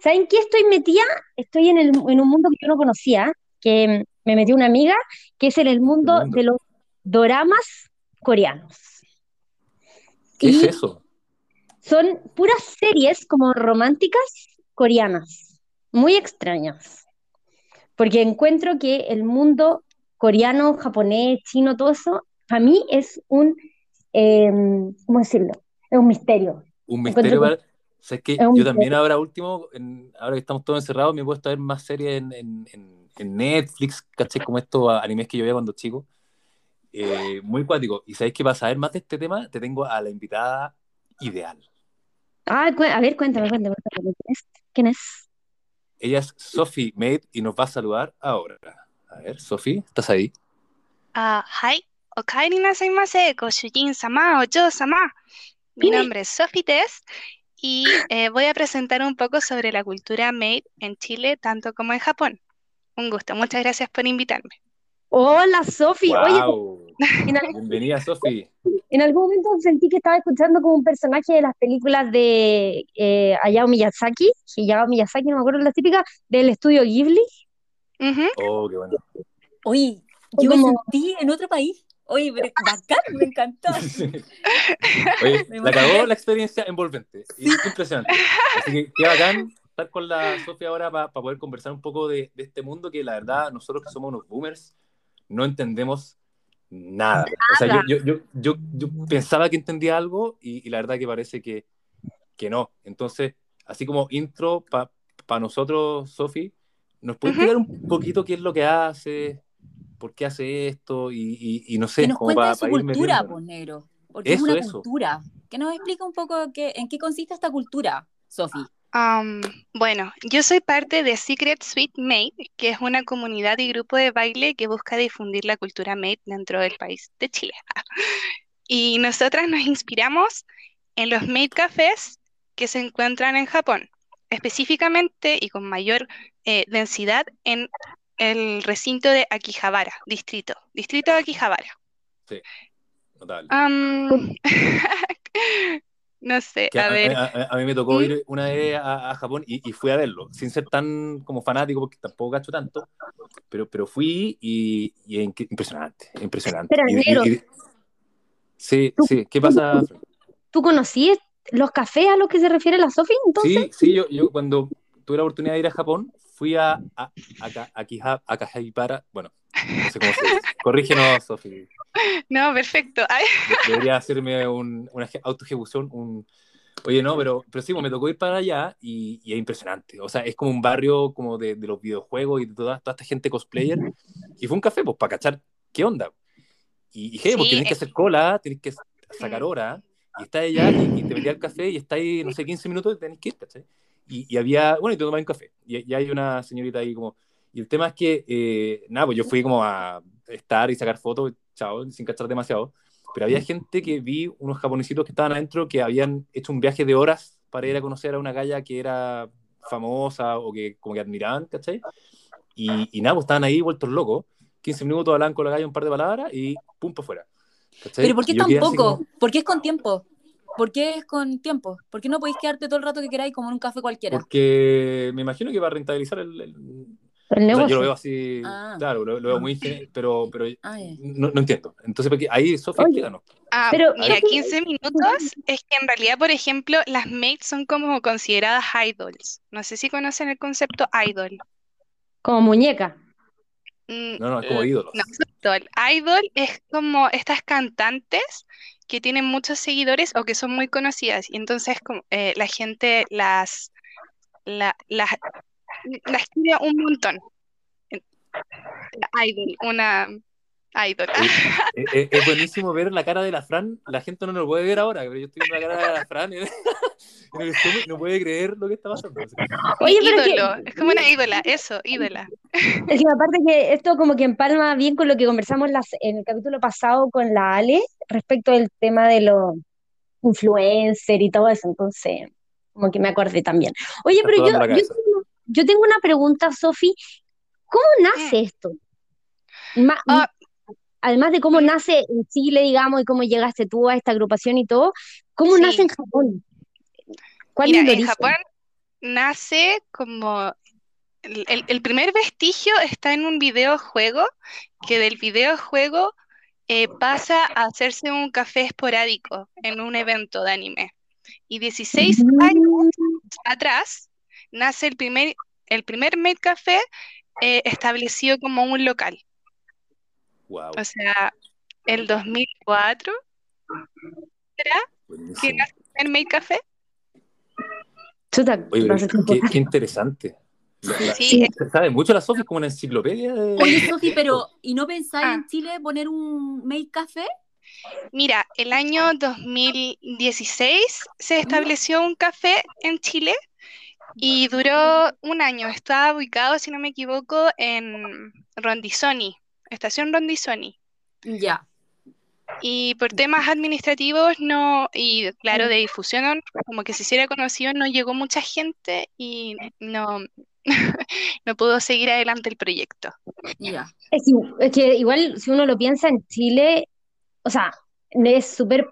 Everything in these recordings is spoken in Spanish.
¿Saben qué estoy metida? Estoy en, el, en un mundo que yo no conocía, que me metió una amiga, que es en el mundo, mundo? de los doramas coreanos. ¿Qué es eso? son puras series como románticas coreanas, muy extrañas, porque encuentro que el mundo coreano, japonés, chino, todo eso, para mí es un, eh, ¿cómo decirlo? Es un misterio. Un misterio. O sea, que yo también ahora último, ahora que estamos todos encerrados, me he puesto a ver más series en, en, en Netflix, caché como estos animes que yo veía cuando chico. Eh, muy cuático. Y sabéis que para saber más de este tema, te tengo a la invitada ideal. Ah, a ver, cuéntame, cuéntame, ¿Quién es? ¿Quién es? Ella es Sophie Maid y nos va a saludar ahora. A ver, Sophie, ¿estás ahí? Ah, uh, hi. Okaeri nasai sama, Ojo sama. Mi nombre es Sophie Tess y eh, voy a presentar un poco sobre la cultura maid en Chile, tanto como en Japón. Un gusto. Muchas gracias por invitarme. Hola, Sofi. Oye, ¡Wow! Bienvenida, Sophie. en algún momento sentí que estaba escuchando como un personaje de las películas de eh, Hayao Miyazaki, Hayao Miyazaki, no me acuerdo la típica, del estudio Ghibli. Oh, qué bueno. Oye, yo me como- sentí en otro país. Oye, pero bacán, me encantó. Oye, Me la cagó la experiencia envolvente. Y Impresionante. Así que qué bacán estar con la Sofía ahora para poder conversar un poco de, de este mundo que la verdad nosotros que somos unos boomers no entendemos nada. O sea, yo, yo, yo, yo, pensaba que entendía algo y, y la verdad que parece que, que no. Entonces, así como intro para nosotros, Sofi, ¿nos puedes explicar un poquito qué es lo que hace? ¿Por qué hace esto? Y, y, y no sé, Que nos como cuente para de su cultura, pues, negro. Porque Eso, es una eso. cultura. Que nos explica un poco qué, en qué consiste esta cultura, Sofi. Am, bueno, yo soy parte de Secret Sweet Maid, que es una comunidad y grupo de baile que busca difundir la cultura maid dentro del país de Chile. Y nosotras nos inspiramos en los maid cafés que se encuentran en Japón, específicamente y con mayor eh, densidad en el recinto de Akihabara, distrito, distrito de Akihabara. Sí, notable. No sé, Que a a, ver. a- a- a mí me tocó ¿Mm? ir una vez a, a Japón y, y fui a verlo, sin ser tan como fanático, porque tampoco gacho tanto, pero, pero fui y, impresionante, impresionante. Espera, Y- y- negro. y- sí, Tú- sí, ¿qué pasa? ¿Tú conocías los cafés a los que se refiere la Sofi? Entonces, Sí, sí, yo, yo cuando tuve la oportunidad de ir a Japón, fui a, a, a, Akiha- Akahabara, bueno, no sé cómo se dice. Corrígenos, Sofi. No, perfecto. Ay, De- Debería hacerme un, una eje- autoejecución, un... Oye, no, pero, pero sí, pues, me tocó ir para allá y, y es impresionante. O sea, es como un barrio como de, de los videojuegos y de toda, toda esta gente cosplayer. Y fue un café, pues, para cachar qué onda. Y, y hey, pues Sí, tienes que eh. hacer cola, tienes que sacar Mm. hora, y estás allá y, y te metí al café y está ahí, no sé, 15 minutos y tenés que ir, ¿cachai? Y, y había, bueno, y te tomas un café. Y, y hay una señorita ahí como... Y el tema es que, eh, nada, pues yo fui como a estar y sacar fotos, chao, sin cachar demasiado. Pero había gente que vi, unos japonesitos que estaban adentro, que habían hecho un viaje de horas para ir a conocer a una galla que era famosa o que como que admiraban, ¿cachai? Y, y nada, pues estaban ahí vueltos locos. 15 minutos hablaban con la galla un par de palabras y pum, para afuera. ¿cachai? Pero ¿por qué tan poco? como- ¿Por qué es con tiempo? ¿Por qué es con tiempo? ¿Por qué no podéis quedarte todo el rato que queráis como en un café cualquiera? Porque me imagino que va a rentabilizar el... el- el o sea, negocio. yo lo veo así, Ah. claro, lo, lo veo muy... gen- Pero, pero Ah, no, no entiendo. Entonces, porque ahí, Sofía, explícanos. Ah, Pero- mira, Pero- 15 minutos es que en realidad, por ejemplo, las maids son como consideradas idols. No sé si conocen el concepto idol. Como muñeca. Mm, No, no, es como eh, ídolos. no, idol. Idol es como estas cantantes que tienen muchos seguidores o que son muy conocidas. Y entonces como, eh, la gente las, la- las, las un montón. Idol, una idol. Eh, eh, es buenísimo ver la cara de la Fran. La gente no lo puede ver ahora, pero yo estoy viendo la cara de la Fran en, en el Zoom y no puede creer lo que está pasando. Oye, pero es que- ídolo, es como una ídola, eso, ídola. Es que aparte que esto como que empalma bien con lo que conversamos las, en el capítulo pasado con la Ale respecto del tema de los influencers y todo eso, entonces como que me acordé también. Oye, Está pero yo, yo tengo una pregunta, Sofi, ¿cómo nace esto? Ma- Ah. Además de cómo nace en Chile, digamos, y cómo llegaste tú a esta agrupación y todo, ¿cómo Sí. nace en Japón? ¿Cuál Mira, es el en origen? Japón, nace como el, el- el primer vestigio está en un videojuego, que del videojuego eh, pasa a hacerse un café esporádico en un evento de anime. Y 16 años atrás nace el primer, el primer Made Café eh, establecido como un local. Wow. O sea, el 2004 ¿será que buenísimo. nace el primer Made Café? Chuta, Oye, qué, qué interesante. La- la- Sí, Sabe mucho la Sofi como una enciclopedia de... Oye, Sofi, pero ¿y no pensáis Ah. en Chile poner un Made Café? Mira, el año 2016 se estableció un café en Chile y duró un año. Estaba ubicado, si no me equivoco, en Rondizoni, estación Rondizoni. Ya. Y por temas administrativos no, y claro, de difusión, como que se hiciera conocido, no llegó mucha gente y no, no pudo seguir adelante el proyecto. Ya. Es, que igual, si uno lo piensa en Chile, o sea, es súper,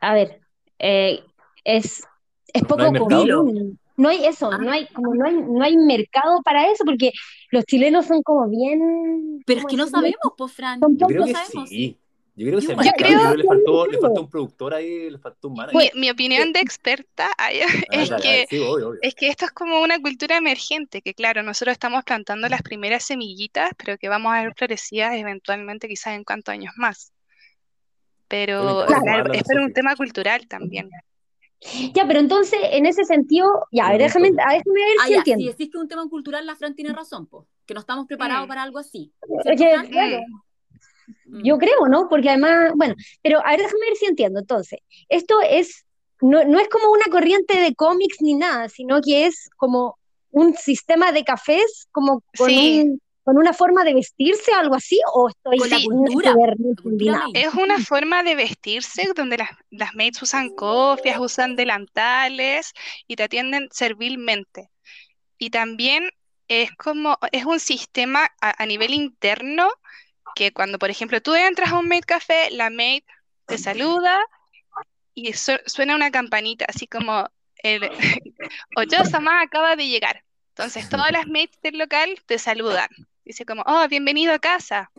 a ver, eh, es, es ¿No poco común. No hay eso, no hay, como no hay, no hay mercado para eso, porque los chilenos son como bien, Pero es ¿cómo que no sabemos, pues, Fran. Yo creo No que sabemos. sí. Yo creo que se Yo creo- Yo creo le faltó, le faltó un productor ahí, le faltó un Mi, manager. mi opinión de experta ay, Ah, es dale, que dale, sí, obvio, obvio. Es que esto es como una cultura emergente, que claro, nosotros estamos plantando las primeras semillitas, pero que vamos a ver florecidas eventualmente quizás en cuántos años más. Pero claro, es por un tema cultural también. Ya, pero entonces, en ese sentido, ya, a ver, déjame, a- déjame ver Ah, si ya, entiendo. si decís que es un tema cultural, la Fran tiene razón, pues. Que no estamos preparados Mm. para algo así. Mm. Yo creo, ¿no? Porque además, bueno, pero a ver, déjame ver si entiendo. Entonces, esto es, no, no es como una corriente de cómics ni nada, sino que es como un sistema de cafés, como con, Sí. un, con una forma de vestirse, algo así, o estoy Sí. la cultura. Es una forma de vestirse donde las, las maids usan cofias, usan delantales y te atienden servilmente. Y también es como, es un sistema a, a nivel interno que cuando, por ejemplo, tú entras a un maid café, la maid te saluda y su- suena una campanita, así como el Ocho-sama acaba de llegar. Entonces todas las maids del local te saludan. Dice como, oh, bienvenido a casa.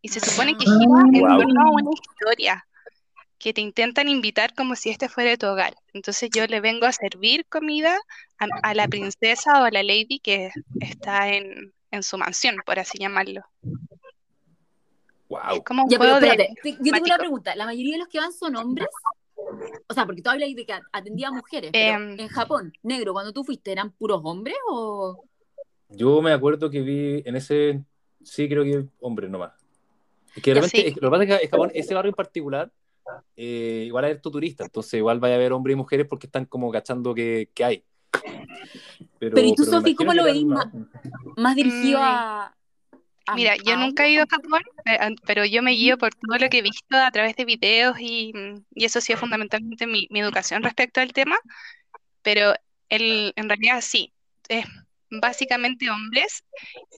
Y se supone que gira en Wow. torno a una historia que te intentan invitar como si este fuera tu hogar. Entonces yo le vengo a servir comida a, a la princesa o a la lady que está en, en su mansión, por así llamarlo. Es Wow. como un Ya, pero juego espérate, te- yo tengo una pregunta. ¿La mayoría de los que van son hombres? O sea, porque tú hablas de que atendía a mujeres, pero Em. en Japón, negro, cuando tú fuiste, ¿eran puros hombres o...? Yo me acuerdo que vi en ese, sí, creo que hombre nomás. Es que repente, sí. es que lo que pasa es que en Japón, ese barrio en particular, eh, igual hay harto turista, entonces igual vaya a haber hombres y mujeres porque están como cachando que, que hay. Pero, Pero, ¿y tú, Sofi, cómo lo veís más- Más dirigido Mm. a... a- Mira, yo nunca he ido a Japón, eh, pero yo me guío por todo lo que he visto a través de videos y, mm, y eso ha sido fundamentalmente mi, mi educación respecto al tema, pero el, en realidad sí, es básicamente hombres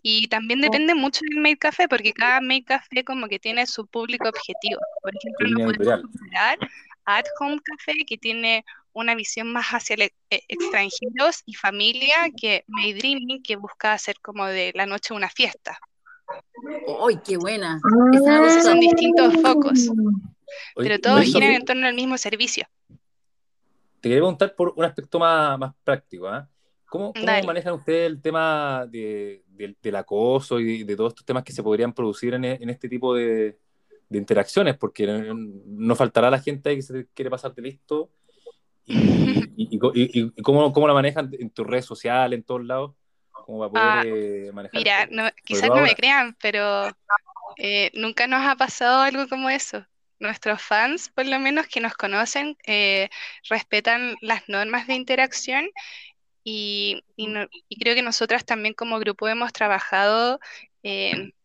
y también depende mucho del maid café porque cada maid café como que tiene su público objetivo. Por ejemplo, no podemos comparar a At Home Café que tiene una visión más hacia el- eh, extranjeros y familia que Maid Dreaming que busca hacer como de la noche una fiesta. ¡Ay, qué buena! Esos gustó. son distintos focos, Oye, pero todos giran en torno al mismo servicio. Te quería preguntar por un aspecto más, más práctico. ¿ah? ¿Cómo, manejan ustedes el tema de, del- del acoso y de todos estos temas que se podrían producir en, en este tipo de, de interacciones? Porque no, no faltará la gente ahí que se quiere pasarte listo. Y, y- y co- y- y cómo, cómo la manejan en tus redes sociales, en todos lados, Ah, poder eh, manejar Mira, esto? no- quizás no me crean, pero eh, nunca nos ha pasado algo como eso. Nuestros fans, por lo menos que nos conocen, eh, respetan las normas de interacción y, y no- y creo que nosotras también como grupo hemos trabajado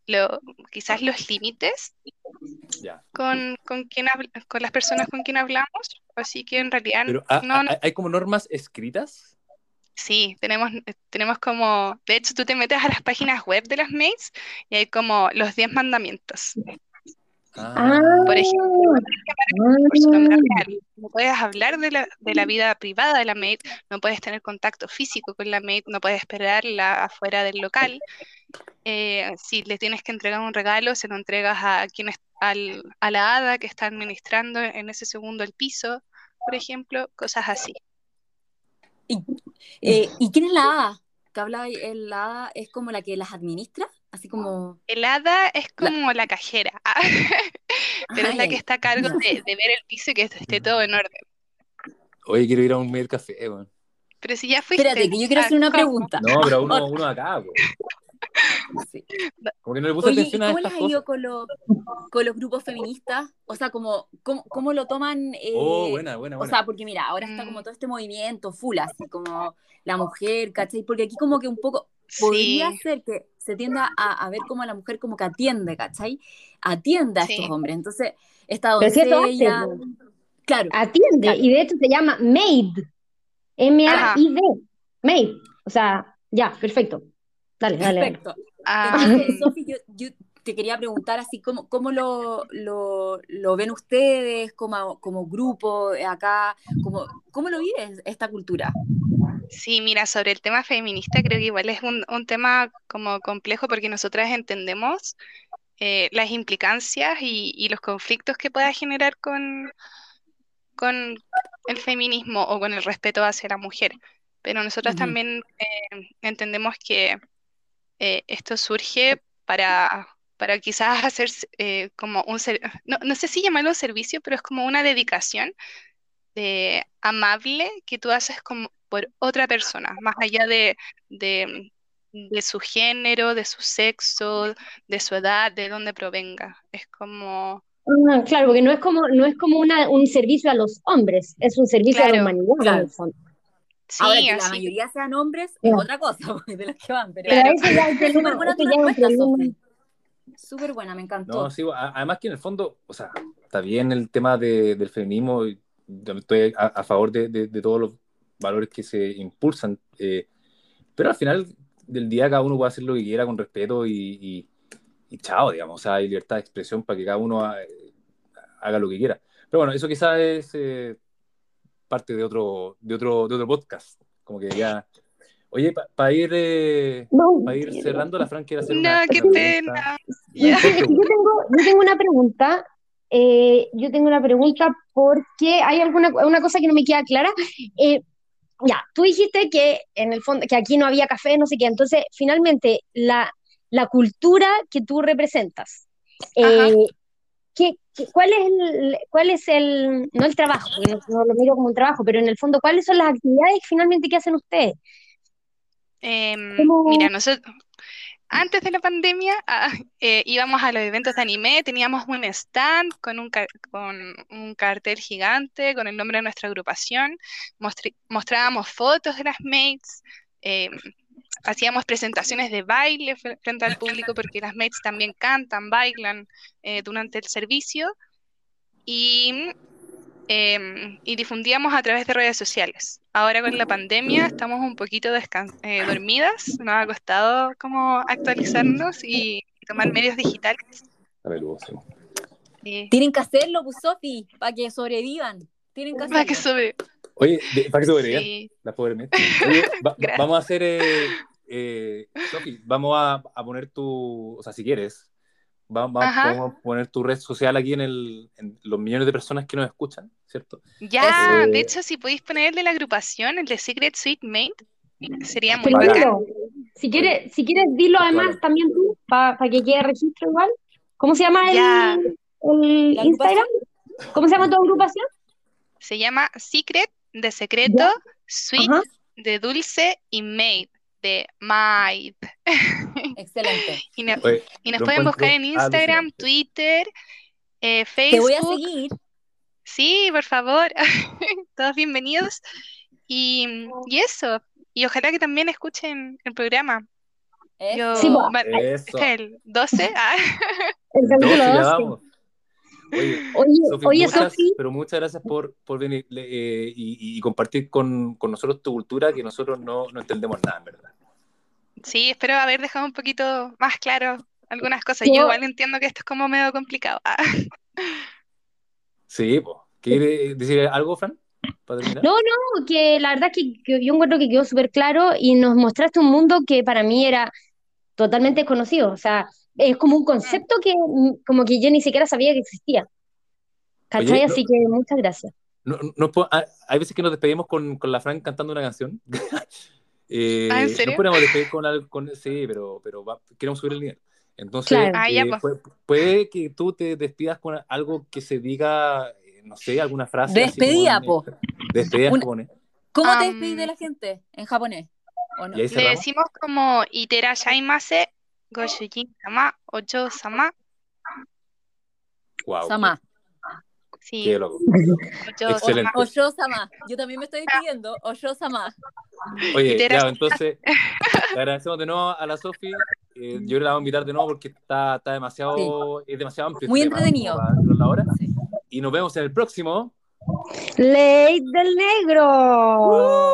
lo- quizás los límites con, con, quien con las personas con quien hablamos, así que en realidad Pero ¿ha- no, no- ha- ¿hay como normas escritas? Sí, tenemos, tenemos como, de hecho tú te metes a las páginas web de las maids y hay como los 10 mandamientos. Ah, Por ejemplo, por su nombre real. No puedes hablar de la, de la vida privada de la maid, no puedes tener contacto físico con la maid, no puedes esperarla afuera del local. Eh, si le tienes que entregar un regalo, se lo entregas a quien es- al- a la hada que está administrando en ese segundo el piso, por ejemplo, cosas así. Eh, ¿y quién es la hada? Que habla el la hada es como la que las administra, así como El hada es como la, cajera, pero es la que está a cargo de, de ver el piso y que esté todo en orden. Oye, quiero ir a un medio café, weón. Pero si ya fuiste. Espérate, que yo quiero hacer una ¿cómo? pregunta. No, pero uno, uno acá, weón. Sí. Como que no le puse Oye, ¿y atención a cómo les estas ha ido con, los con los grupos feministas? O sea, como, ¿cómo, cómo lo toman? eh, Oh, buena, buena, O buena. sea, porque mira, ahora está Mm. como todo este movimiento full, así como la mujer, ¿cachai? Porque aquí como que un poco Sí. podría ser que se tienda a, a ver como a la mujer como que atiende, ¿cachai? Atiende a Sí. estos hombres. Entonces, esta Pero si eso hace, doncella, claro, Atiende, Claro. y de hecho se llama MAID. M-A-I-D. MAID. O sea, ya, perfecto. Dale, dale. perfecto. Ah, Entonces, Sofi, yo, yo te quería preguntar así, ¿cómo, cómo lo, lo, lo ven ustedes como, como grupo acá? ¿Cómo, ¿Cómo lo viven esta cultura? Sí, mira, sobre el tema feminista creo que igual es un, un tema como complejo porque nosotras entendemos eh, las implicancias y, y los conflictos que pueda generar con, con el feminismo o con el respeto hacia la mujer. Pero nosotras también eh, entendemos que eh, esto surge para, para quizás hacer como un, no, no sé si llamarlo servicio, pero es como una dedicación de amable que tú haces como por otra persona, más allá de, de, de su género, de su sexo, de su edad, de dónde provenga. Es como, Ah, claro, porque no es como, no es como una, un servicio a los hombres, es un servicio a la Claro, humanidad en claro. el fondo. sí, Ahora que la mayoría sean hombres es otra cosa, porque de los que van, pero Pero Claro. eso ya es súper buena tu eso ya respuesta. Súper buena, me encantó. No, sí, además que en el fondo, o sea, está bien el tema de- del feminismo, y yo estoy a, a favor de, de- de todos los valores que se impulsan, eh, pero al final del día cada uno puede hacer lo que quiera con respeto y, y- y chao, digamos, o sea, hay libertad de expresión para que cada uno ha- haga lo que quiera. Pero bueno, eso quizás es eh, parte de otro, de, otro, de otro podcast, como que ya... Oye, para ir, eh, No, pa' ir cerrando, la Fran quiere hacer no, una qué pena. yo, Ya. yo tengo, yo tengo una pregunta. eh, yo tengo una pregunta porque hay alguna una cosa que no me queda clara. Eh, ya, tú dijiste que en el fondo, que aquí no había café, no sé qué. Entonces, finalmente, la, la cultura que tú representas, eh, ¿qué- qué- cuál es el, cuál es el, no el trabajo, no, no lo miro como un trabajo, pero en el fondo, ¿cuáles son las actividades finalmente que hacen ustedes? ¿Cómo- mira, nosotros, antes de la pandemia, ah, eh, íbamos a los eventos de anime, teníamos un stand con un, con un cartel gigante con el nombre de nuestra agrupación, mostrábamos fotos de las mates, em, hacíamos presentaciones de baile fre- frente al público porque las mates también cantan, bailan eh, durante el servicio. Y, em, y difundíamos a través de redes sociales. Ahora con la pandemia estamos un poquito eh, dormidas, nos ha costado como actualizarnos y tomar medios digitales. Sí. Tienen que hacerlo, pues, Sofi, para que sobrevivan. Tienen que para que hacerlo. sobre... Oye, para que sobrevivan. Sí. La pobre. Oye, va- vamos a hacer, eh, eh, Sofi, vamos a, a poner tu, o sea, si quieres, va- va- Ajá. vamos a poner tu red social aquí en, el, en los millones de personas que nos escuchan, ¿cierto? Ya, Eso. de hecho, si podéis poner el de la agrupación, el de Secret Sweet Mate, sería muy bacán. dilo, si quieres, si quieres, dilo además Claro. también tú, para que quede registro igual. ¿Cómo se llama el, Ya. el ¿La Instagram? ¿Cómo se llama tu agrupación? Se llama Secret de secreto, Sweet Ajá. de dulce y Made de Maid. Excelente. Y, no- Oye, y nos pueden buscar en Instagram, alucinante. Twitter, eh, Te voy a Facebook. seguir. Sí, por favor. Todos bienvenidos. Y, y eso. Y ojalá que también escuchen el programa. Yo. Sí, Eso. ¿este es el 12? Ah, El capítulo sí, ya 12. Oye, Oye, Sofi, oye, muchas, Sofi, pero muchas gracias por, por venir eh, y, y compartir con, con nosotros tu cultura, que nosotros no, no entendemos nada, en verdad. sí, espero haber dejado un poquito más claro algunas cosas. Yo- Yo igual entiendo que esto es como medio complicado. Ah, Sí, pues. ¿Quiere decir algo, Fran? No, no, que la verdad es que, que yo encuentro que quedó súper claro y nos mostraste un mundo que para mí era totalmente desconocido. O sea, es como un concepto que mm, como que yo ni siquiera sabía que existía. ¿Cachai? Oye, no- Así que muchas gracias. No, no ah, hay veces que nos despedimos con, con la Fran cantando una canción. Eh, Ah, ¿en no serio? podemos despedir con algo, con, sí, pero, pero va- queremos subir el nivel. Entonces, Claro. Ah, ya, eh, pues. puede, puede que tú te despidas con algo que se diga, eh, no sé, alguna frase. Despedida, po. Despedida en Una- japonés. ¿Cómo te Am, despedís de la gente en japonés? ¿O no? Le decimos como itera shaimase, goshujin sama, ocho sama. Wow, Sama. Sí, qué loco. ocho Excelente. sama. Oyo-sama. Yo también me estoy despidiendo. Oyo-sama. Oye, Literal. ya, entonces, le agradecemos de nuevo a la Sofi. Eh, yo la voy a invitar de nuevo porque está, está demasiado, es demasiado amplio. Muy este tema, entretenido. para hacerlo ahora. Sí. Y nos vemos en el próximo. Ley del negro.